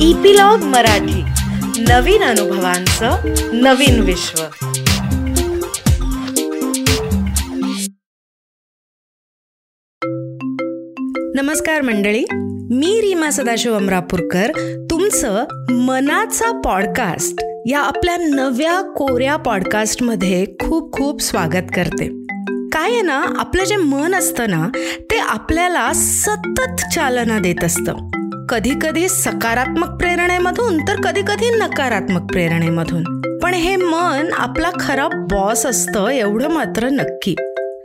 Epilogue Marathi. नवीन अनुभवांचं नवीन विश्व. नमस्कार मंडळी मी रीमा सदाशिव अमरापूरकर तुमचं मनाचा पॉडकास्ट या आपल्या नव्या कोऱ्या पॉडकास्टमध्ये खूप खूप स्वागत करते. काय आहे ना आपलं जे मन असतं ना ते आपल्याला सतत चालना देत असतं. कधी कधी सकारात्मक प्रेरणेमधून तर कधी कधी नकारात्मक प्रेरणेमधून. पण हे मन आपला खरा बॉस असतं एवढं मात्र नक्की.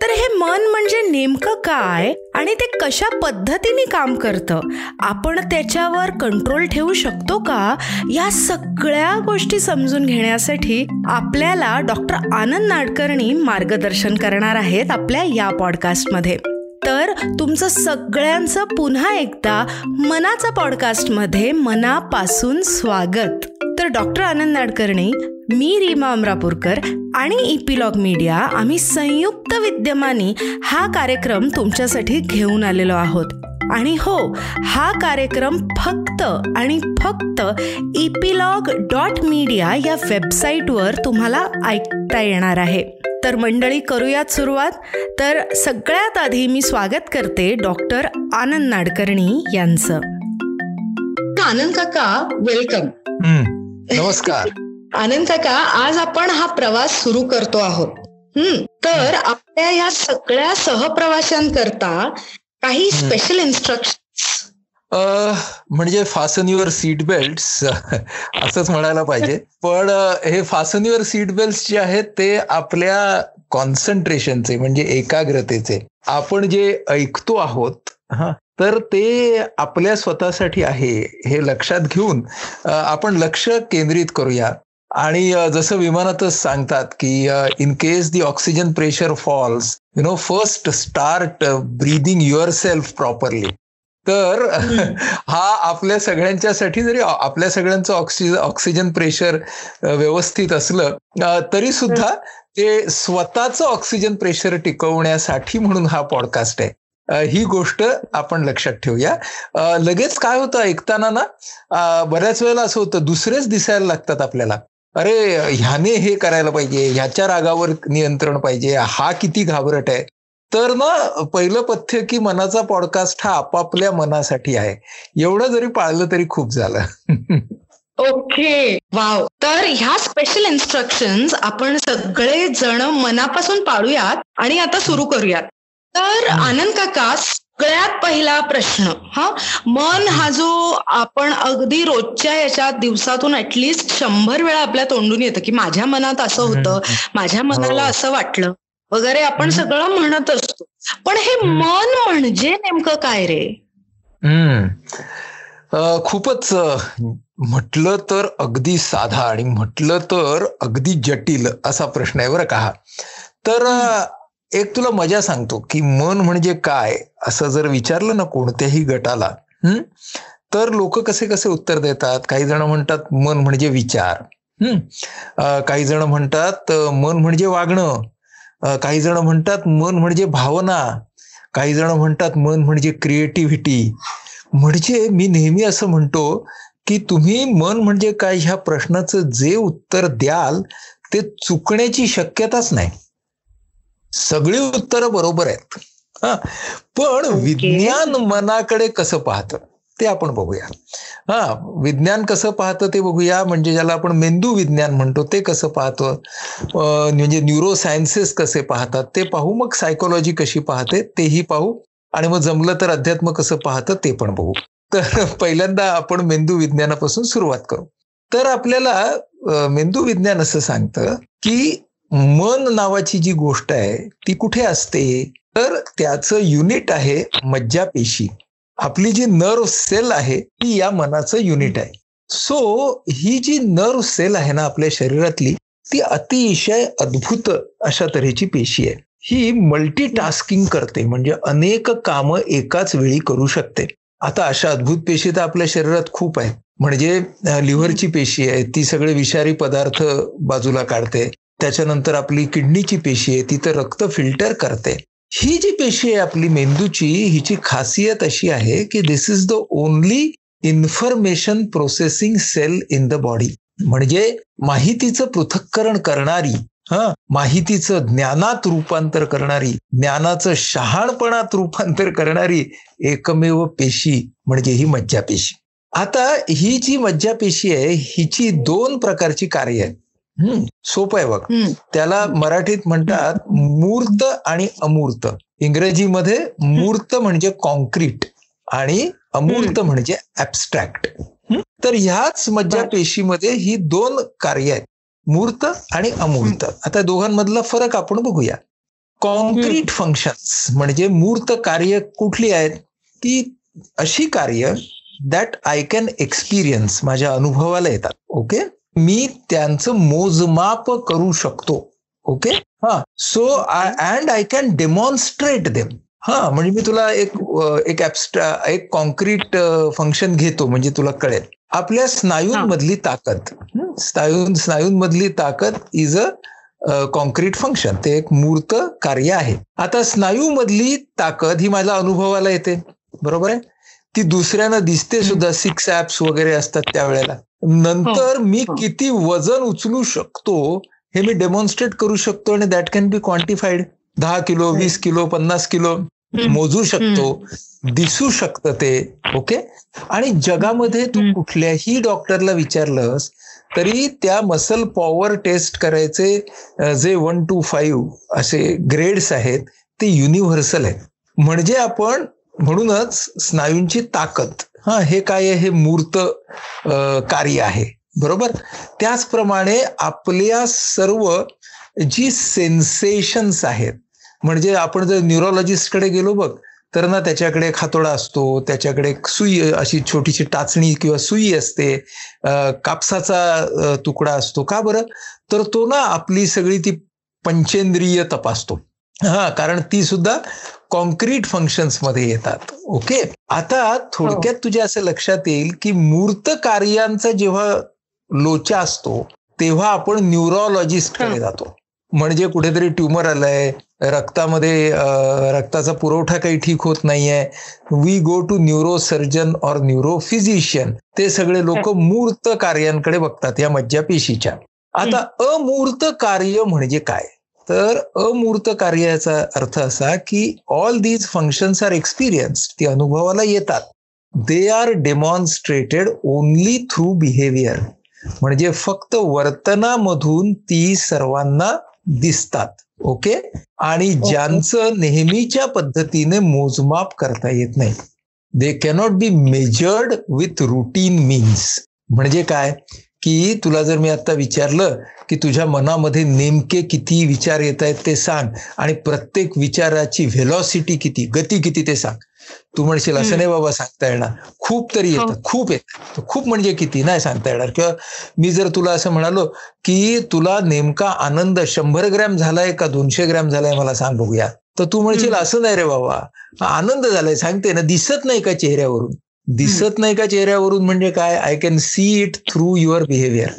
तर हे मन म्हणजे नेमकं काय आणि ते कशा पद्धतीने काम करतं? आपण त्याच्यावर कंट्रोल ठेवू शकतो का? या सगळ्या गोष्टी समजून घेण्यासाठी आपल्याला डॉक्टर आनंद नाडकर्णी मार्गदर्शन करणार आहेत आपल्या या पॉडकास्टमध्ये तर तुमचं सगळ्यांचं पुन्हा एकदा मनाचा पॉडकास्टमध्ये मनापासून स्वागत. तर डॉक्टर आनंद नाडकर्णी मी रीमा अमरापूरकर आणि इपिलॉग मीडिया आम्ही संयुक्त विद्यमानी हा कार्यक्रम तुमच्यासाठी घेऊन आलेलो आहोत. आणि हो हा कार्यक्रम फक्त आणि फक्त इपिलॉग डॉट मीडिया या वेबसाईटवर तुम्हाला ऐकता येणार आहे. तर मंडळी करूयात सुरुवात. तर सगळ्यात आधी मी स्वागत करते डॉक्टर आनंद नाडकर्णी यांचं. आनंद काका वेलकम नमस्कार. आनंद काका आज आपण हा प्रवास सुरू करतो आहोत. हम्म तर आपल्या या सगळ्या सहप्रवाशांकरता काही स्पेशल इन्स्ट्रक्शन म्हणजे फासन युअर सीट बेल्ट असंच म्हणायला पाहिजे. पण हे फासन युअर सीट बेल्ट जे आहेत ते आपल्या कॉन्सन्ट्रेशनचे म्हणजे एकाग्रतेचे. आपण जे ऐकतो आहोत हा तर ते आपल्या स्वतःसाठी आहे हे लक्षात घेऊन आपण लक्ष केंद्रित करूया. आणि जसं विमानातच सांगतात की in case the oxygen pressure falls you know first start breathing yourself properly तर हा आपल्या सगळ्यांच्यासाठी जरी आपल्या सगळ्यांचं ऑक्सिजन ऑक्सिजन प्रेशर व्यवस्थित असलं तरी सुद्धा ते स्वतःचं ऑक्सिजन प्रेशर टिकवण्यासाठी म्हणून हा पॉडकास्ट आहे. ही गोष्ट आपण लक्षात ठेवूया. लगेच काय होतं ऐकताना ना बऱ्याच वेळेला असं होतं दुसरेच दिसायला लागतात आपल्याला. अरे ह्याने हे करायला पाहिजे ह्याच्या रागावर नियंत्रण पाहिजे हा किती घाबरट आहे. तर ना पहिलं पथ्य की मनाचा पॉडकास्ट हा आपापल्या मनासाठी आहे. एवढं जरी पाळलं तरी खूप झालं. Okay wow. तर ह्या स्पेशल इन्स्ट्रक्शन आपण सगळे जण मनापासून पाळूयात आणि आता सुरू करूयात. तर आनंद काका सगळ्यात पहिला प्रश्न हा? मन हा जो आपण अगदी रोजच्या याच्यात दिवसातून ऍटलिस्ट शंभर वेळा आपल्या तोंडून येतं की माझ्या मनात असं होतं माझ्या मनाला असं वाटलं वगैरे आपण सगळं म्हणत असतो. पण हे मन म्हणजे नेमकं काय रे? खूपच म्हटलं तर अगदी साधा आणि म्हटलं तर अगदी जटिल असा प्रश्न आहे बरं का तर एक तुला मजा सांगतो की मन म्हणजे काय असं जर विचारलं ना कोणत्याही गटाला तर लोक कसे कसे उत्तर देतात? काही जण म्हणतात मन म्हणजे विचार. हम्म काही जण म्हणतात मन म्हणजे वागणं. काही जण म्हणतात मन म्हणजे भावना. काही जण म्हणतात मन म्हणजे क्रिएटिव्हिटी म्हणजे मी नेहमी असं म्हणतो की तुम्ही मन म्हणजे काय ह्या प्रश्नाचं जे उत्तर द्याल ते चुकण्याची शक्यताच नाही. सगळी उत्तरं बरोबर आहेत. हा. पण विज्ञान मनाकडे कसं पाहतं ते आपण बघूया. हा. विज्ञान कसं पाहतं ते बघूया. म्हणजे ज्याला आपण मेंदू विज्ञान म्हणतो ते कसं पाहतो? म्हणजे न्यूरो सायन्सेस कसे पाहतात ते पाहू. मग सायकोलॉजी कशी पाहते तेही पाहू. आणि मग जमलं तर अध्यात्म कसं पाहतं ते पण बघू. तर पहिल्यांदा आपण मेंदू विज्ञानापासून सुरुवात करू. तर आपल्याला मेंदू विज्ञान असं सांगतं की मन नावाची जी गोष्ट आहे ती कुठे असते? तर त्याचं युनिट आहे मज्जा पेशी आपली जी नर्व सेल आहे ती या मनाचं युनिट आहे. सो ही जी नर्व सेल आहे ना आपल्या शरीरातली ती अतिशय अद्भुत अशा तऱ्हेची पेशी आहे. ही मल्टीटास्किंग करते म्हणजे अनेक कामं एकाच वेळी करू शकते. आता अशा अद्भुत पेशी तर आपल्या शरीरात खूप आहेत. म्हणजे लिव्हरची पेशी आहे ती सगळे विषारी पदार्थ बाजूला काढते. त्याच्यानंतर आपली किडनीची पेशी आहे ती तर रक्त फिल्टर करते. ही जी पेशी आहे आपली मेंदूची हिची खासियत अशी आहे की this is the only information processing cell in the body म्हणजे माहितीचं पृथक्करण करणारी हा माहितीचं ज्ञानात रूपांतर करणारी ज्ञानाचं शहाणपणात रूपांतर करणारी एकमेव पेशी म्हणजे ही मज्जापेशी. आता ही जी मज्जापेशी आहे हिची दोन प्रकारची कार्य आहेत. सोपं आहे बघ. त्याला मराठीत म्हणतात मूर्त आणि अमूर्त. इंग्रजीमध्ये मूर्त म्हणजे कॉन्क्रीट आणि अमूर्त म्हणजे ऍबस्ट्रॅक्ट तर ह्याच मज्जापेशीमध्ये ही दोन कार्य आहेत. मूर्त आणि अमूर्त. आता दोघांमधला फरक आपण बघूया. कॉन्क्रीट फंक्शन्स म्हणजे मूर्त कार्य कुठली आहेत? की अशी कार्य दॅट आय कॅन एक्सपिरियन्स माझ्या अनुभवाला येतात. ओके? मी त्यांचं मोजमाप करू शकतो. ओके हा. So I and I can demonstrate them हा. म्हणजे मी तुला एक एक ऍबस्ट्रा एक कॉन्क्रीट फंक्शन घेतो म्हणजे तुला कळेल. आपल्या स्नायूंमधली ताकद. स्नायू स्नायूंमधली ताकद इज अ कॉन्क्रीट फंक्शन ते एक मूर्त कार्य आहे. आता स्नायूमधली ताकद ही माझ्या अनुभवाला येते. बरोबर आहे? ती दुसऱ्यांना दिसते सुद्धा. सिक्स ऍप्स वगैरे असतात त्यावेळेला. नंतर मी किती वजन उचलू शकतो हे मी डेमॉन्स्ट्रेट करू शकतो आणि दॅट कॅन बी क्वांटिफाईड दहा किलो वीस किलो पन्नास किलो मोजू शकतो दिसू शकतं ते ओके आणि जगामध्ये तू कुठल्याही डॉक्टरला विचारलंस तरी त्या मसल पॉवर टेस्ट करायचे जे वन टू फाईव्ह असे ग्रेड्स आहेत ते युनिव्हर्सल आहेत. म्हणजे आपण म्हणूनच स्नायूंची ताकद हा हे काय हे मूर्त कार्य आहे. बरोबर? त्याचप्रमाणे आपल्या सर्व जी सेन्सेशन्स आहेत म्हणजे आपण जर न्यूरोलॉजिस्टकडे गेलो बघ तर ना त्याच्याकडे खातोडा असतो त्याच्याकडे सुई अशी छोटीशी टाचणी किंवा सुई असते कापसाचा तुकडा असतो. का बरं? तर तो ना आपली सगळी ती पंचेंद्रिय तपासतो. हा कारण ती सुद्धा कॉन्क्रीट फंक्शन्समध्ये येतात. ओके आता थोडक्यात तुझ्या असं लक्षात येईल की मूर्त कार्यांचा जेव्हा लोचा असतो तेव्हा आपण न्यूरोलॉजिस्टकडे जातो. म्हणजे कुठेतरी ट्युमर आलंय रक्तामध्ये रक्ताचा पुरवठा काही ठीक होत नाहीये. We go to neuro surgeon or neuro physician ते सगळे लोक मूर्त कार्यांकडे बघतात या मज्जापेशीच्या. आता अमूर्त कार्य म्हणजे काय? तर अमूर्त कार्याचा अर्थ असा की all these functions are experience ती अनुभवाला येतात. They are demonstrated only through behaviour म्हणजे फक्त वर्तनामधून ती सर्वांना दिसतात. ओके आणि ज्यांचं नेहमीच्या पद्धतीने मोजमाप करता येत नाही. They cannot be measured with routine means म्हणजे काय? की तुला जर मी आता विचारलं की तुझ्या मनामध्ये नेमके किती विचार येत आहेत ते सांग आणि प्रत्येक विचाराची व्हेलॉसिटी किती गती किती ते सांग. तू म्हणशील असं नाही बाबा सांगता येणार. खूप तरी येतं खूप येत. खूप म्हणजे किती नाही सांगता येणार. किंवा मी जर तुला असं म्हणालो की तुला नेमका आनंद शंभर ग्रॅम झालाय का दोनशे ग्रॅम झालाय मला सांग बघूया. तर तू म्हणशील असं नाही रे बाबा. आनंद झालाय सांगते ना दिसत नाही का चेहऱ्यावरून. दिसत नाही का चेहऱ्यावरून? म्हणजे काय? I can see it through your behaviour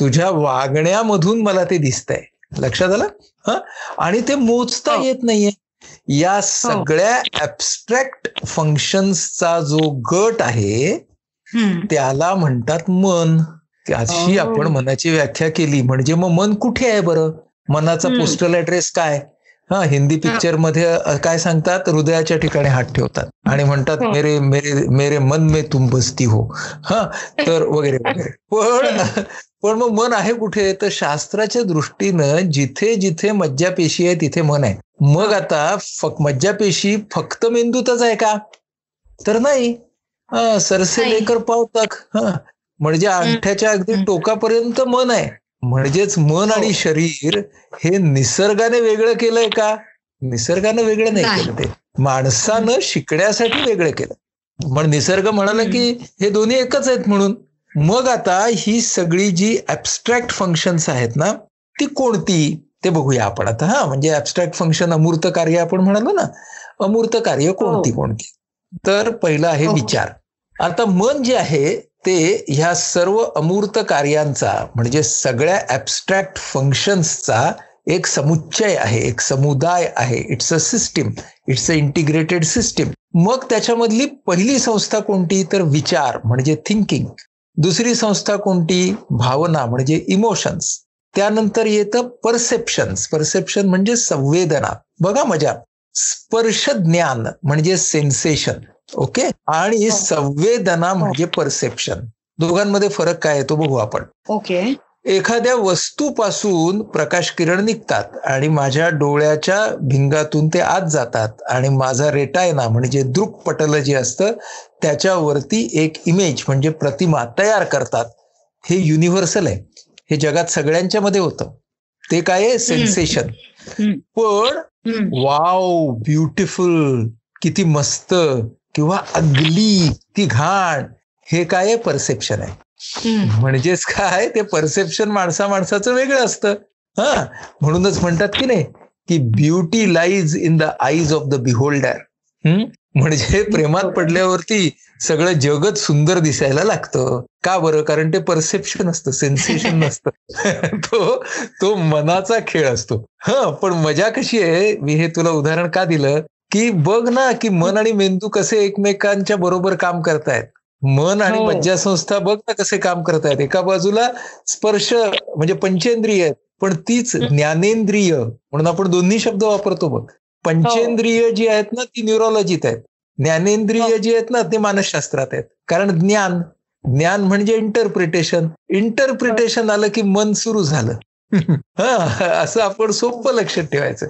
तुझ्या वागण्यामधून मला ते दिसतंय. लक्षात आलं? हा? आणि ते मोजता येत नाहीये. या सगळ्या ऍबस्ट्रॅक्ट फंक्शन्सचा जो गट आहे त्याला म्हणतात मन. अशी आपण मनाची व्याख्या केली. म्हणजे मग मन कुठे आहे बरं? मनाचा पोस्टल ऍड्रेस काय? हा हिंदी पिक्चरमध्ये काय सांगतात? हृदयाच्या ठिकाणी हात ठेवतात. आणि म्हणतात मेरे मेरे मेरे मन में तुम बसती हो. हा तर वगैरे वगैरे. पण पण मग मन आहे कुठे? तर शास्त्राच्या दृष्टीनं जिथे जिथे मज्जापेशी आहे तिथे मन आहे. मग आता फक मज्जापेशी फक्त मेंदूतच आहे का? तर नाही. सरसे लेकर पावताक हा म्हणजे अंगठ्याच्या अगदी टोकापर्यंत मन आहे. म्हणजेच मन आणि शरीर हे निसर्गाने वेगळं केलंय का? निसर्गानं वेगळं नाही केलं ते. माणसानं शिकण्यासाठी वेगळं केलं. मग निसर्ग म्हणाला की हे दोन्ही एकच आहेत म्हणून. मग आता ही सगळी जी ऍबस्ट्रॅक्ट फंक्शन्स आहेत ना ती कोणती? ते बघूया आपण आता हा. म्हणजे ऍबस्ट्रॅक्ट फंक्शन अमूर्त कार्य आपण म्हणालो ना अमूर्त कार्य कोणती कोणती? तर पहिलं आहे विचार. आता मन जे आहे ते ह्या सर्व अमूर्त कार्यांचा म्हणजे सगळ्या ऍबस्ट्रॅक्ट फंक्शन्सचा एक समुच्चय आहे एक समुदाय आहे. It's a system it's a integrated system मग त्याच्यामधली पहिली संस्था कोणती? तर विचार म्हणजे थिंकिंग दुसरी संस्था कोणती? भावना म्हणजे इमोशन्स त्यानंतर येतं परसेप्शन्स परसेप्शन म्हणजे संवेदना. बघा मजा. स्पर्श ज्ञान म्हणजे सेन्सेशन ओके? आणि हो. संवेदना म्हणजे परसेप्शन दोघांमध्ये फरक काय आहे तो बघू आपण. ओके. एखाद्या वस्तूपासून प्रकाश किरण निघतात आणि माझ्या डोळ्याच्या भिंगातून ते आत जातात आणि माझा रेटायना म्हणजे दृक्पटल जे असतं त्याच्यावरती एक इमेज म्हणजे प्रतिमा तयार करतात. हे युनिव्हर्सल आहे. हे जगात सगळ्यांच्या मध्ये होतं. ते काय आहे? सेन्सेशन. पण. वाव ब्युटिफुल किती मस्त. किंवा अगली ती घाण हे काय परसेप्शन आहे. म्हणजेच काय? ते परसेप्शन माणसा माणसाचं वेगळं असतं. हा. म्हणूनच म्हणतात की नाही की beauty lies in the eyes of the beholder म्हणजे प्रेमात पडल्यावरती सगळं जगत सुंदर दिसायला लागतं. का बरं? कारण ते परसेप्शन असतं सेन्सेशन नसतं. तो तो मनाचा खेळ असतो. हा. पण मजा कशी आहे? मी हे तुला उदाहरण का दिलं? की बघ ना की मन आणि मेंदू कसे एकमेकांच्या बरोबर काम करतायत. मन आणि हो. मज्जासंस्था बघ ना कसे काम करतायत. एका बाजूला स्पर्श म्हणजे पंचेंद्रिय आहेत पण तीच ज्ञानेंद्रिय म्हणून आपण दोन्ही शब्द वापरतो बघ. पंचेंद्रिय जी आहेत ना ती न्यूरोलॉजीत आहेत. ज्ञानेंद्रिय जी आहेत ना ते मानसशास्त्रात आहेत. कारण ज्ञान ज्ञान म्हणजे इंटरप्रिटेशन इंटरप्रिटेशन आलं की मन सुरू झालं. हा असं आपण सोपं लक्षात ठेवायचं.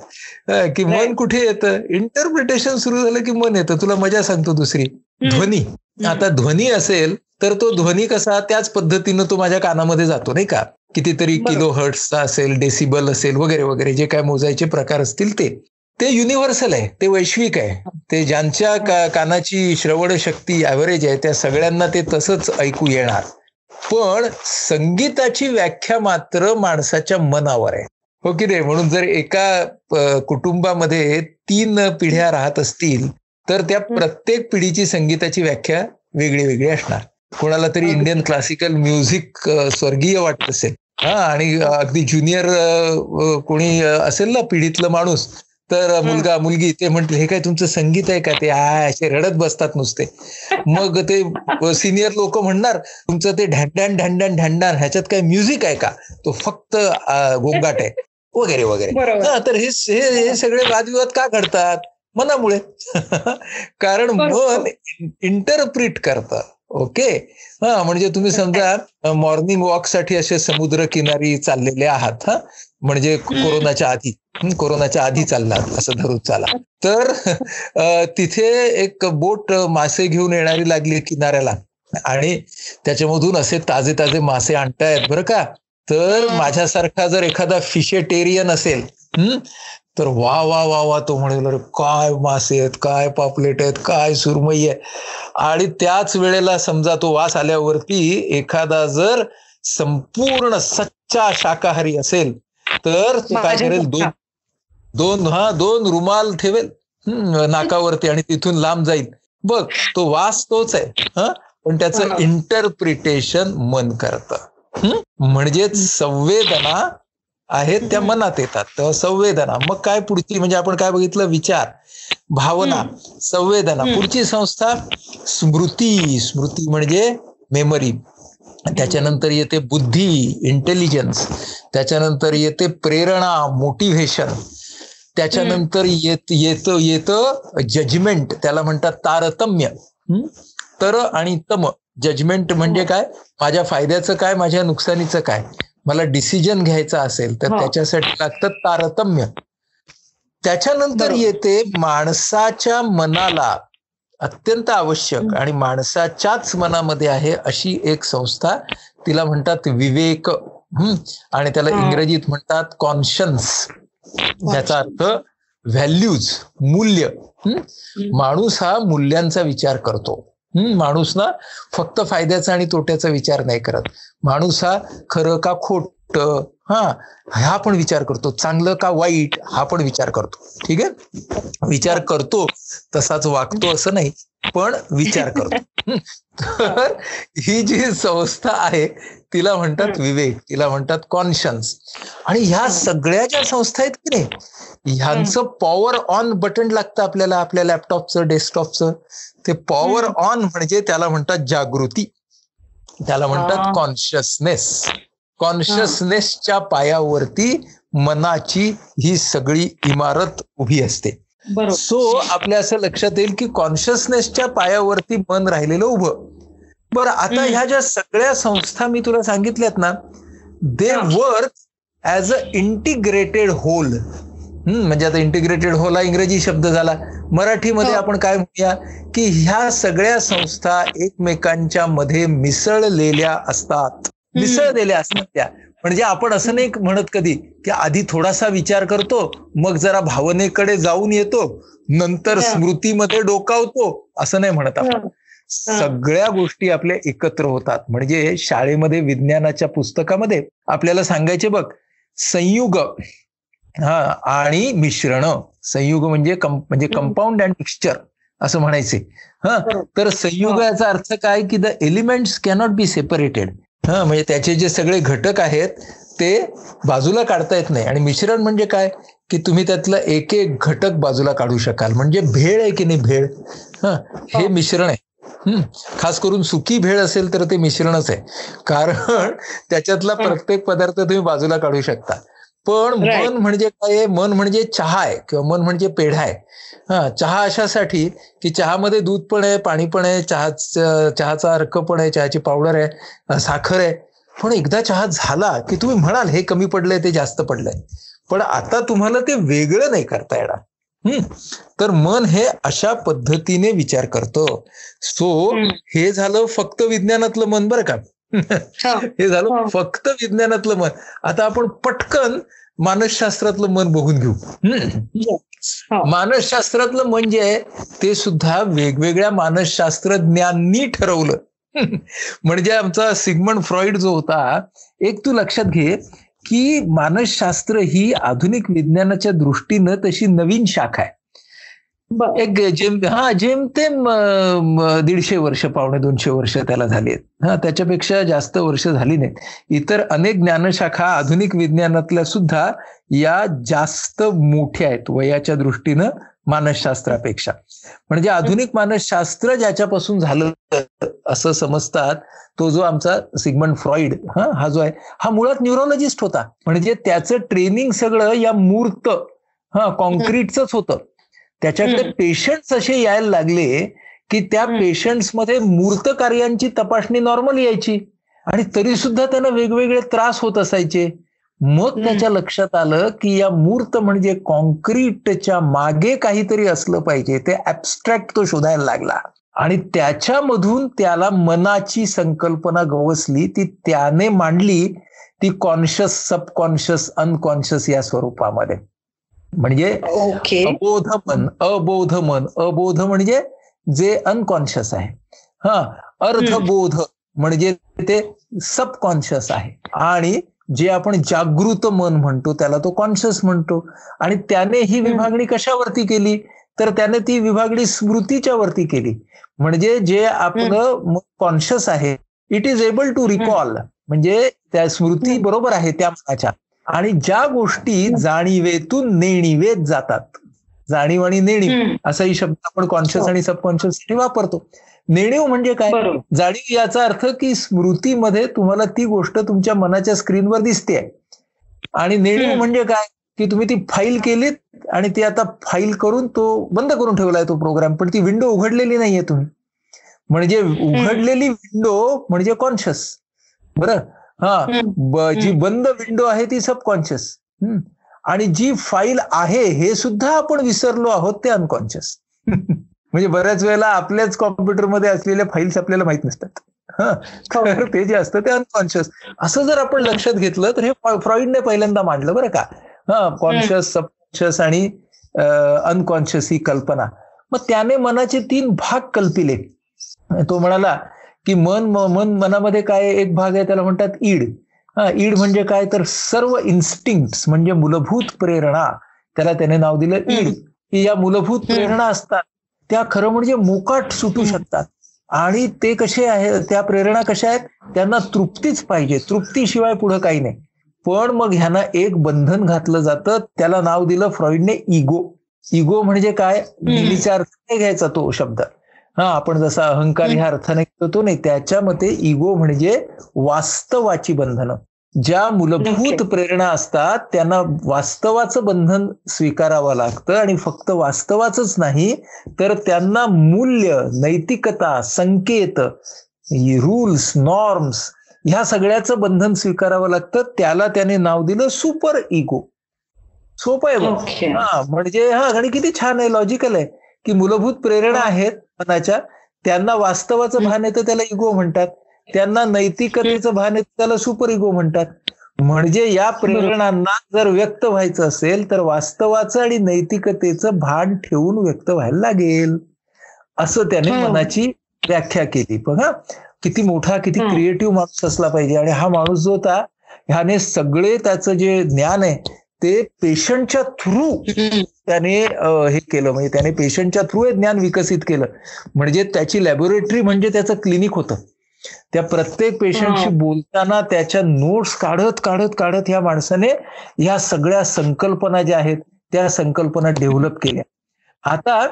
की मन. कुठे येतं? इंटरप्रिटेशन सुरू झालं की मन येतं. तुला मजा सांगतो दुसरी. ध्वनी. आता ध्वनी असेल तर तो ध्वनी कसा? त्याच पद्धतीनं तो माझ्या कानामध्ये जातो नाही का? कितीतरी. किलो हर्ट्सचा असेल डेसिबल असेल वगैरे वगैरे जे काय मोजायचे प्रकार असतील ते. ते युनिव्हर्सल आहे. ते वैश्विक आहे. ते ज्यांच्या का कानाची श्रवण शक्ती ॲव्हरेज आहे त्या सगळ्यांना ते तसंच ऐकू येणार. पण संगीताची व्याख्या मात्र माणसाच्या मनावर आहे. हो की नाही? म्हणून जर एका कुटुंबामध्ये तीन पिढ्या राहत असतील तर त्या प्रत्येक पिढीची संगीताची व्याख्या वेगळी वेगळी असणार. कोणाला तरी इंडियन क्लासिकल म्युझिक स्वर्गीय वाटत असेल. हा आणि अगदी ज्युनियर कोणी असेल ना पिढीतलं माणूस तर मुलगा मुलगी ते म्हणतील हे काय तुमचं संगीत आहे का ते? आय असे रडत बसतात नुसते. मग ते सिनियर लोक म्हणणार तुमचं ते ढॅंडॅन ढॅंडॅन ढॅंडॅन ह्याच्यात काय म्युझिक आहे का? तो फक्त गोंगाट आहे. वगैरे वगैरे. हा तर हे हे हे सगळे वादविवाद का घडतात? मनामुळे. कारण मन इंटरप्रिट करतं. ओके? हा म्हणजे तुम्ही समजा मॉर्निंग वॉकसाठी असे समुद्र किनारी चाललेले आहात हा? म्हणजे कोरोनाच्या आधी कोरोनाच्या आधी चाललात असं धरून चाला. तर तिथे एक बोट मासे घेऊन येणारी लागली किनाऱ्याला. आणि त्याच्यामधून असे ताजे ताजे मासे आणतायत बरं का? तर माझ्यासारखा जर एखादा फिशेटेरियन असेल तर वा वा वा वा तो म्हणेल "अरे काय मासे आहेत काय पापलेट आहेत काय सुरमई आहे. आणि त्याच वेळेला समजा तो वास आल्यावरती एखादा जर संपूर्ण सच्चा शाकाहारी असेल तर तो काय करेल दोन दोन हा दोन रुमाल ठेवेल. नाकावरती आणि तिथून लांब जाईल. बघ तो वास तोच आहे हा? पण त्याचं. इंटरप्रिटेशन मन करतं. म्हणजेच संवेदना आहेत त्या मनात येतात. तेव्हा संवेदना. मग काय पुढची? म्हणजे आपण काय बघितलं? विचार भावना संवेदना. पुढची संस्था स्मृती. स्मृती म्हणजे मेमरी त्याच्यानंतर येते बुद्धी इंटेलिजन्स त्याच्यानंतर येते प्रेरणा मोटिव्हेशन त्याच्यानंतर येत येतं येतं जजमेंट त्याला म्हणतात तारतम्य? तर आणि तम. जजमेंट म्हणजे काय? माझ्या फायद्याचं काय? माझ्या नुकसानीचं काय? मला डिसिजन घ्यायचा असेल तर हो. त्याच्यासाठी लागतं तारतम्य. त्याच्यानंतर. येते माणसाच्या मनाला. अत्यंत आवश्यक आणि माणसाच्याच मनामध्ये आहे अशी एक संस्था. तिला म्हणतात विवेक? आणि त्याला. इंग्रजीत म्हणतात कॉन्शन्स ज्याचा अर्थ व्हॅल्यूज मूल्य? माणूस हा मूल्यांचा विचार करतो? माणूस ना फक्त फायद्याचा आणि तोट्याचा विचार नाही करत. माणूस हा खरं का खोट हा हा पण विचार करतो. चांगलं का वाईट हा पण विचार करतो. ठीक आहे? विचार करतो तसाच वागतो असं नाही पण विचार करतो. तर ही जी संस्था आहे तिला म्हणतात विवेक तिला म्हणतात कॉन्शन्स आणि ह्या सगळ्या ज्या संस्था आहेत की नाही ह्यांचं पॉवर ऑन बटन लागतं आपल्याला आपल्या लॅपटॉपचं डेस्कटॉपचं ते पॉवर ऑन म्हणजे त्याला म्हणतात जागृती. त्याला म्हणतात कॉन्शियसनेस कॉन्शियसनेसच्या पायावरती मनाची ही सगळी इमारत उभी असते. सो आपल्या असं लक्षात येईल की कॉन्शियसनेसच्या पायावरती मन राहिलेलं उभं. बरं आता ह्या ज्या सगळ्या संस्था मी तुला सांगितल्यात ना they work as a integrated whole म्हणजे आता इंटिग्रेटेड होल हा इंग्रजी शब्द झाला. मराठीमध्ये आपण काय म्हणूया की ह्या सगळ्या संस्था एकमेकांच्या मध्ये मिसळलेल्या असतात. मिसळलेल्या असतात त्या. म्हणजे आपण असं नाही म्हणत कधी की आधी थोडासा विचार करतो मग जरा भावनेकडे जाऊन येतो नंतर स्मृतीमध्ये डोकावतो असं नाही म्हणत आपण. सगळ्या गोष्टी आपल्या एकत्र होतात. म्हणजे शाळेमध्ये विज्ञानाच्या पुस्तकामध्ये आपल्याला सांगायचे बघ संयुग हा आणि मिश्रण. संयुग म्हणजे म्हणजे कंपाऊंड अँड मिक्सचर असं म्हणायचे. हा तर संयुग याचा अर्थ काय की the elements cannot be separated हा म्हणजे त्याचे जे सगळे घटक आहेत ते बाजूला काढता येत नाही. आणि मिश्रण म्हणजे काय? की तुम्ही त्यातलं एक एक घटक बाजूला काढू शकाल. म्हणजे भेळ आहे की नाही भेळ? हा हे मिश्रण आहे. हम्म खास करून सुकी भेळ असेल तर ते मिश्रणच आहे. कारण त्याच्यातला प्रत्येक पदार्थ तुम्ही बाजूला काढू शकता. पण मन म्हणजे काय मन म्हणजे चहा आहे किंवा मन म्हणजे पेढा आहे. हा चहा अशासाठी की चहामध्ये दूध पण आहे पाणी पण आहे चहा चहाचा अर्क पण आहे चहाची पावडर आहे साखर आहे. पण एकदा चहा झाला की तुम्ही म्हणाल हे कमी पडलंय ते जास्त पडलंय. पण आता तुम्हाला ते वेगळं नाही करता येणार. हम्म तर मन हे अशा पद्धतीने विचार करतो. सो हे झालं फक्त विज्ञानातलं मन बरं का? हे. झालं फक्त विज्ञानातलं मन. आता आपण पटकन मानसशास्त्रातलं मन बघून घेऊ. मानसशास्त्रातलं मन जे आहे ते सुद्धा वेगवेगळ्या मानसशास्त्रज्ञांनी ठरवलं. म्हणजे आमचा सिगमंड फ्रॉइड जो होता एक तू लक्षात घे की मानसशास्त्र ही आधुनिक विज्ञानाच्या दृष्टीनं तशी नवीन शाखा आहे. एक जेम हा जेमतेम दीडशे वर्ष पावणे दोनशे वर्ष त्याला झाली आहेत हा त्याच्यापेक्षा जास्त वर्ष झाली नाहीत. इतर अनेक ज्ञानशाखा आधुनिक विज्ञानातल्या सुद्धा या जास्त मोठ्या आहेत वयाच्या दृष्टीनं मानसशास्त्रापेक्षा. म्हणजे आधुनिक मानसशास्त्र ज्याच्यापासून झालं असं समजतात तो जो आमचा सिगमंड फ्रॉइड हा हा जो आहे हा मुळात न्यूरोलॉजिस्ट होता. म्हणजे त्याचं ट्रेनिंग सगळं या मूर्त हा कॉन्क्रीटचंच होतं. त्याच्याकडे पेशंट्स असे यायला लागले की त्या पेशंट्समध्ये मूर्त कार्यांची तपासणी नॉर्मल यायची. आणि तरी सुद्धा त्यांना वेगवेगळे त्रास होत असायचे. मग त्याच्या लक्षात आलं की या मूर्त म्हणजे कॉन्क्रीटच्या मागे काहीतरी असलं पाहिजे. ते ऍबस्ट्रॅक्ट तो शोधायला लागला. आणि त्याच्यामधून त्याला मनाची संकल्पना गवसली. ती त्याने मांडली. ती कॉन्शियस सबकॉन्शियस अनकॉन्शियस या स्वरूपामध्ये. म्हणजे अबोध मन अबोध मन अबोध म्हणजे जे अनकॉन्शियस आहे. हा अर्धबोध म्हणजे ते सबकॉन्शियस आहे. आणि जे आपण जागृत मन म्हणतो त्याला तो कॉन्शियस म्हणतो. आणि त्याने ही विभागणी कशावरती केली? तर त्याने ती विभागणी स्मृतीच्या वरती केली. म्हणजे जे आपलं कॉन्शियस आहे it is able to recall म्हणजे त्या स्मृती बरोबर आहे त्या मनाच्या. आणि ज्या गोष्टी जाणीवेतून नेणीवेत जातात. जाणीव आणि नेणीव असाही शब्द आपण कॉन्शियस आणि सबकॉन्शियससाठी वापरतो. नेणीव म्हणजे काय? जाणीव याचा अर्थ की स्मृतीमध्ये तुम्हाला ती गोष्ट तुमच्या मनाच्या स्क्रीनवर दिसते आणि नेणीव म्हणजे काय? की तुम्ही ती फाईल केलीत आणि ती आता फाईल करून तो बंद करून ठेवलाय तो प्रोग्राम पण ती विंडो उघडलेली नाहीये तुम्ही. म्हणजे उघडलेली विंडो म्हणजे कॉन्शियस बरं? हा. जी बंद विंडो आहे ती सबकॉन्शियस. आणि जी फाईल आहे हे सुद्धा आपण विसरलो आहोत ते अनकॉन्शियस म्हणजे बऱ्याच वेळेला आपल्याच कॉम्प्युटरमध्ये असलेल्या फाईल्स आपल्याला माहीत नसतात. तर ते जे असतं ते अनकॉन्शियस असं जर आपण लक्षात घेतलं तर हे फ्रॉइडने पहिल्यांदा मांडलं बरं का. हा कॉन्शियस सबकॉन्शियस आणि अनकॉन्शियस ही कल्पना. मग त्याने मनाचे तीन भाग कल्पिले. तो म्हणाला की मन मन मनामध्ये काय एक भाग आहे त्याला म्हणतात ईड. हा ईड म्हणजे काय? तर सर्व इन्स्टिंक्ट म्हणजे मूलभूत प्रेरणा. त्याला त्याने नाव दिलं ईड. की या मूलभूत प्रेरणा असतात त्या खरं म्हणजे मोकाट सुटू शकतात. आणि ते कसे आहे त्या प्रेरणा कशा आहेत? त्यांना तृप्तीच पाहिजे. तृप्तीशिवाय पुढं काही नाही. पण मग ह्यांना एक बंधन घातलं जातं त्याला नाव दिलं फ्रॉइडने इगो इगो म्हणजे काय? अर्थाने घ्यायचा तो शब्द. हा आपण जसा अहंकार ह्या अर्थाने घेतो तो नाही. त्याच्या मते इगो म्हणजे वास्तवाची बंधनं. ज्या मूलभूत प्रेरणा असतात त्यांना वास्तवाचं बंधन स्वीकारावं लागतं आणि फक्त वास्तवाचंच नाही तर त्यांना मूल्य नैतिकता संकेत रूल्स नॉर्म्स ह्या सगळ्याचं बंधन स्वीकारावं लागतं. त्याला त्याने नाव दिलं सुपर इगो सोपं आहे हा म्हणजे हा आणि किती छान आहे लॉजिकल आहे की मूलभूत प्रेरणा आहेत मनाच्या त्यांना वास्तवाचं भान येतं त्याला इगो म्हणतात. त्यांना नैतिकतेचं भान येतं त्याला सुपर इगो म्हणतात. म्हणजे या प्रेरणांना जर व्यक्त व्हायचं असेल तर वास्तवाचं आणि नैतिकतेचं भान ठेवून व्यक्त व्हायला लागेल. असं त्याने मनाची व्याख्या केली. बघा किती मोठा किती क्रिएटिव्ह माणूस असला पाहिजे. आणि हा माणूस जो होता ह्याने सगळे त्याचं जे ज्ञान आहे ते पेशंटच्या थ्रू त्याने हे केलं. म्हणजे त्याने पेशंटच्या थ्रू हे ज्ञान विकसित केलं. म्हणजे त्याची लॅबोरेटरी म्हणजे त्याचं क्लिनिक होतं. त्या प्रत्येक पेशंटशी बोलताना त्याच्या नोट्स काढत काढत काढत ह्या माणसाने ह्या सगळ्या संकल्पना ज्या आहेत त्या संकल्पना डेव्हलप केल्या. आता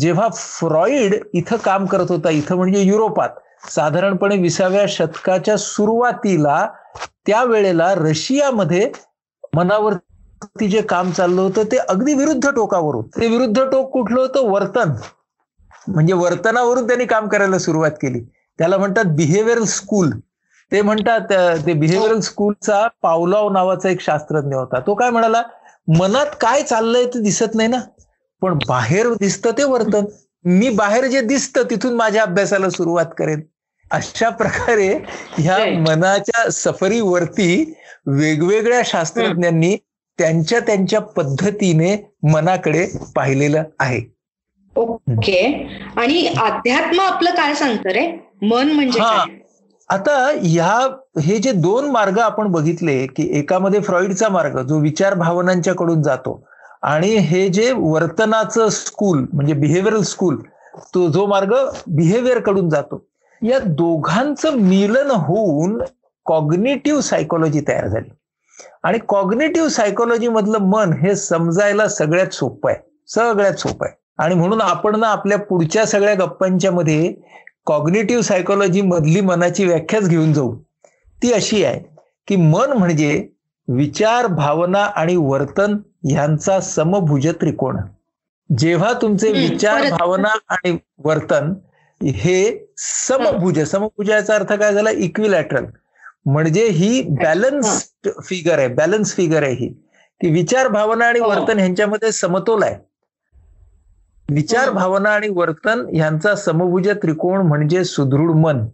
जेव्हा फ्रॉइड इथं काम करत होता इथं म्हणजे युरोपात साधारणपणे विसाव्या शतकाच्या सुरुवातीला त्यावेळेला रशियामध्ये मनावरती जे काम चाललं होतं ते अगदी विरुद्ध टोकावरून. ते विरुद्ध टोक कुठलं होतं? वर्तन. म्हणजे वर्तनावरून त्यांनी काम करायला सुरुवात केली. त्याला म्हणतात बिहेवियरल स्कूल ते म्हणतात ते बिहेवियरल स्कूलचा पावलाव नावाचा एक शास्त्रज्ञ होता. तो काय म्हणाला मनात काय चाललंय ते दिसत नाही ना पण बाहेर दिसतं ते वर्तन. मी बाहेर जे दिसतं तिथून माझ्या अभ्यासाला सुरुवात करेन. अशा प्रकारे ह्या मनाच्या सफरीवरती वेगवेगळ्या शास्त्रज्ञांनी त्यांच्या त्यांच्या पद्धतीने मनाकडे पाहिलेलं आहे. ओके. आणि अध्यात्म आपलं काय सांगतं रे? मन म्हणजे आता ह्या हे जे दोन मार्ग आपण बघितले की एकामध्ये फ्रॉइडचा मार्ग जो विचार भावनांच्याकडून जातो आणि हे जे वर्तनाचं स्कूल म्हणजे बिहेवियरल स्कूल तो जो मार्ग बिहेवियरकडून जातो. या दोघांचं मिलन होऊन कॉग्नेटिव्ह सायकोलॉजी तयार झाली. आणि कॉग्नेटिव्ह सायकोलॉजी मधलं मन हे समजायला सगळ्यात सोपं आहे. सगळ्यात सोपं आहे. आणि म्हणून आपण ना आपल्या पुढच्या सगळ्या गप्पांच्या मध्ये कॉग्नेटिव्ह सायकोलॉजी मधली मनाची व्याख्याच घेऊन जाऊ. ती अशी आहे की मन म्हणजे विचार भावना आणि वर्तन यांचा समभुज त्रिकोण. जेव्हा तुमचे विचार भावना आणि वर्तन हे समभुज समभुजाचा अर्थ काय झाला? इक्विलॅटरल म्हणजे ही बॅलन्स फिगर आहे बॅलन्स फिगर आहे ही. की विचार भावना आणि वर्तन ह्यांच्यामध्ये समतोल आहे. विचार भावना आणि वर्तन यांचा समभुज त्रिकोण म्हणजे सुदृढ मन.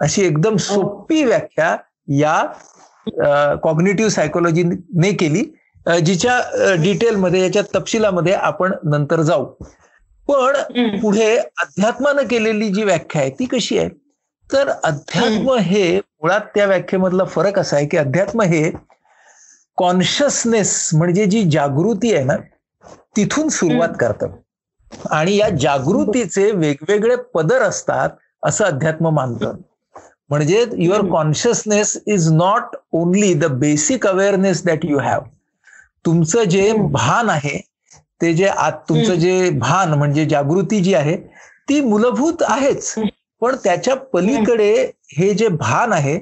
अशी एकदम सोपी व्याख्या या कॉग्नेटिव्ह सायकोलॉजीने केली. जिच्या डिटेलमध्ये याच्या तपशिलामध्ये आपण नंतर जाऊ. पण पुढे अध्यात्मानं केलेली जी व्याख्या आहे ती कशी आहे? तर अध्यात्म हे मुळात त्या व्याख्येमधला फरक असा आहे की अध्यात्म हे कॉन्शियसनेस म्हणजे जी जागृती आहे ना तिथून सुरुवात करतं. आणि या जागृतीचे वेगवेगळे पदर असतात असं अध्यात्म मानतं. म्हणजे your consciousness is not only the basic awareness that you have तुमचं जे भान आहे ते जे तुमचं जे भान म्हणजे जागृती जी आहे ती मूलभूत आहेच. पण त्याच्या पलीकडे हे जे भान आहे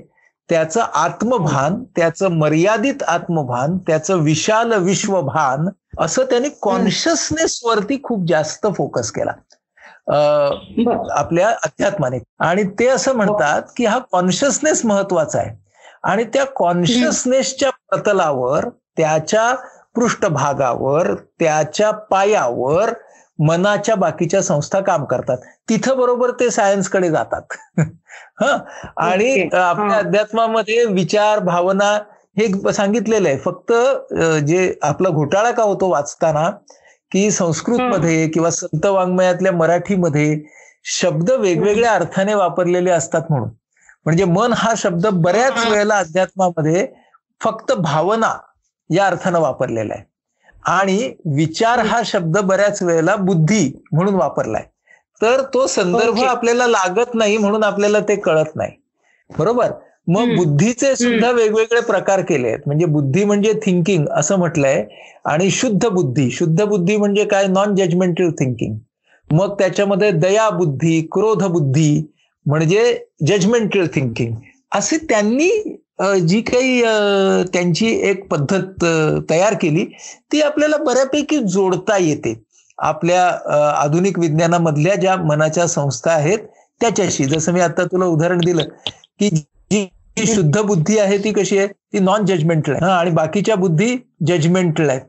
त्याचं आत्मभान त्याचं मर्यादित आत्मभान त्याचं विशाल विश्वभान असं त्यांनी कॉन्शियसनेस वरती खूप जास्त फोकस केला. आपल्या अध्यात्माने. आणि ते असं म्हणतात की हा कॉन्शियसनेस महत्त्वाचा आहे. आणि त्या कॉन्शियसनेसच्या प्रतलावर त्याच्या पृष्ठभागावर त्याच्या पायावर मनाच्या बाकीच्या संस्था काम करतात. तिथं बरोबर ते सायन्सकडे जातात. ह? आणि आपल्या अध्यात्मामध्ये विचार भावना हे सांगितलेलं आहे. फक्त जे आपला घोटाळा का होतो वाचताना की संस्कृतमध्ये किंवा संत वाङ्मयातल्या मराठीमध्ये शब्द वेगवेगळ्या अर्थाने वापरलेले असतात म्हणून. म्हणजे मन हा शब्द बऱ्याच वेळेला अध्यात्मामध्ये फक्त भावना या अर्थानं वापरलेला आहे. आणि विचार हा शब्द बऱ्याच वेळेला बुद्धी म्हणून वापरलाय. तर तो संदर्भ आपल्याला लागत नाही म्हणून आपल्याला ते कळत नाही. बरोबर? मग बुद्धीचे सुद्धा वेगवेगळे प्रकार केले आहेत. म्हणजे बुद्धी म्हणजे थिंकिंग असं म्हटलंय आणि शुद्ध बुद्धी. शुद्ध बुद्धी म्हणजे काय? नॉन जजमेंटल थिंकिंग मग त्याच्यामध्ये दया बुद्धी क्रोध बुद्धी म्हणजे जजमेंटल थिंकिंग असे त्यांनी जी काही त्यांची एक पद्धत तयार केली ती आपल्याला बऱ्यापैकी जोडता येते. आपल्या आधुनिक विज्ञानामधल्या ज्या मनाच्या संस्था आहेत त्याच्याशी. जसं मी आता तुला उदाहरण दिलं की जी शुद्ध बुद्धी आहे ती कशी आहे? ती नॉन जजमेंटल आहे आणि बाकीच्या बुद्धी जजमेंटल आहेत.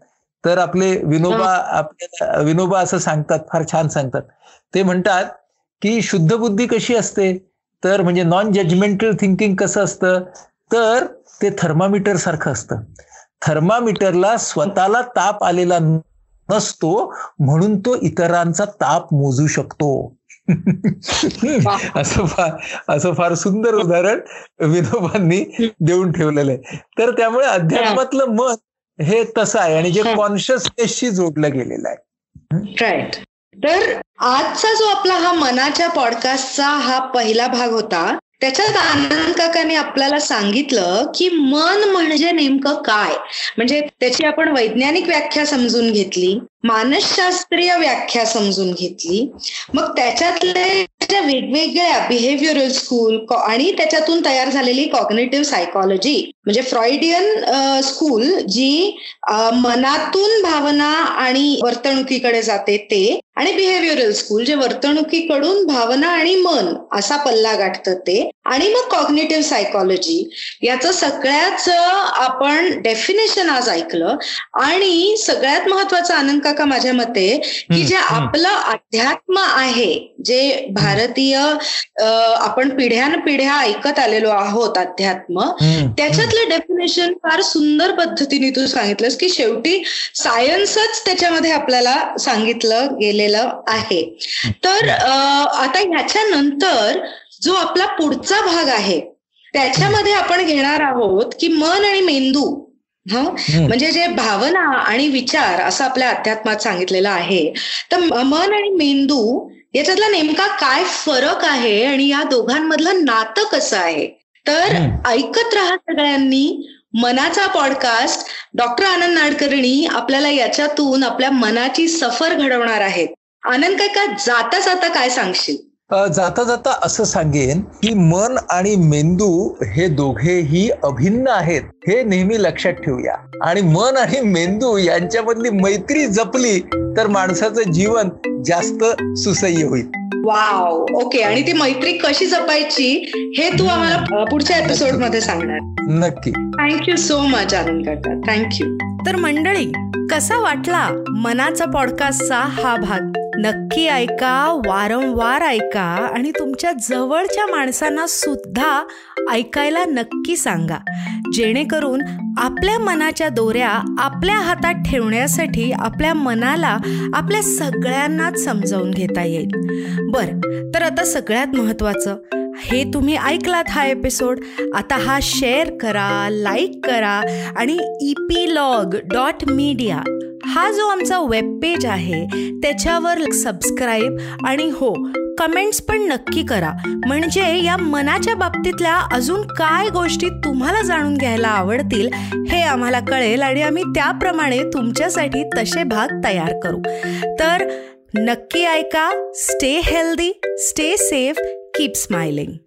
तर आपले विनोबा आपल्या विनोबा असं सांगतात फार छान सांगतात. ते म्हणतात की शुद्ध बुद्धी कशी असते? तर म्हणजे नॉन जजमेंटल थिंकिंग कसं असतं? तर ते थर्मामीटर सारखं असतं. थर्मामीटरला स्वतःला ताप आलेला नसतो म्हणून तो इतरांचा ताप मोजू शकतो. असं फार असं फार सुंदर उदाहरण विनोबांनी देऊन ठेवलेलं आहे. तर त्यामुळे अध्यात्मातलं मन हे तसं आहे आणि जे कॉन्शियसनेसशी जोडलं गेलेलं आहे. राईट तर आजचा जो आपला हा मनाच्या पॉडकास्टचा हा पहिला भाग होता त्याच्यात आनंद काकाने आपल्याला सांगितलं की मन म्हणजे नेमकं काय? म्हणजे त्याची आपण वैज्ञानिक व्याख्या समजून घेतली मानसशास्त्रीय व्याख्या समजून घेतली. मग त्याच्यातले ज्या वेगवेगळ्या बिहेव्हिअरल स्कूल आणि त्याच्यातून तयार झालेली कॉग्नेटिव्ह सायकॉलॉजी म्हणजे फ्रॉइडियन स्कूल जी मनातून भावना आणि वर्तणुकीकडे जाते ते आणि बिहेव्हिअरल स्कूल जे वर्तणुकीकडून भावना आणि मन असा पल्ला गाठतं ते आणि मग कॉग्नेटिव्ह सायकॉलॉजी याचं सगळ्याच आपण डेफिनेशन आज ऐकलं आणि सगळ्यात महत्त्वाचा आनंद काका माझ्या मते की जे आपलं अध्यात्म आहे जे भारतीय आपण पिढ्यानपिढ्या ऐकत आलेलो आहोत अध्यात्म त्याच्यातलं डेफिनेशन फार सुंदर पद्धतीने तू सांगितलंस की शेवटी सायन्सच त्याच्यामध्ये आपल्याला सांगितलं गेलेलं आहे. तर आता ह्याच्यानंतर जो आपला पुढचा भाग आहे त्याच्यामध्ये आपण घेणार आहोत की मन आणि मेंदू ह? म्हणजे जे भावना आणि विचार असं आपल्या अध्यात्मात सांगितलेलं आहे तर मन आणि मेंदू याच्यातला नेमका काय फरक आहे आणि या दोघांमधलं नातं कसं आहे? तर ऐकत राहा सगळ्यांनी. मनाचा पॉडकास्ट डॉक्टर आनंद नाडकर्णी आपल्याला याच्यातून आपल्या मनाची सफर घडवणार आहेत. आनंद काय का जाता जाता काय सांगशील? जाता जाता असं सांगेन की मन आणि मेंदू हे दोघेही अभिन्न आहेत हे नेहमी लक्षात ठेवूया. आणि मन आणि मेंदू यांच्यामधली मैत्री जपली तर माणसाचं जीवन जास्त सुसह्य होईल. वाव. ओके आणि ती मैत्री कशी जपायची हे तू आम्हाला पुढच्या एपिसोडमध्ये सांगणार. नक्की. थँक्यू सो मच आनंद काका थँक्यू तर मंडळी कसा वाटला मनाचा पॉडकास्टचा हा भाग? नक्की ऐका वारंवार ऐका आणि तुमच्या जवळच्या माणसांना सुद्धा ऐकायला नक्की सांगा. जेणेकरून आपल्या मनाच्या दोऱ्या आपल्या हातात ठेवण्यासाठी आपल्या मनाला आपल्या सगळ्यांनाच समजावून घेता येईल. बर तर आता सगळ्यात महत्त्वाचं. हे तुम्ही ऐकलात हा एपिसोड आता हा शेअर करा लाईक करा आणि E P log dot media हा जो आमचा वेब पेज आहे त्याच्यावर सबस्क्राईब आणि हो कमेंट्स पण नक्की करा. म्हणजे या मनाच्या बाबतीतल्या अजून काय गोष्टी तुम्हाला जाणून घ्यायला आवडतील हे आम्हाला कळेल आणि आम्ही त्याप्रमाणे तुमच्यासाठी तसे भाग तयार करू. तर नक्की ऐका stay healthy stay safe keep smiling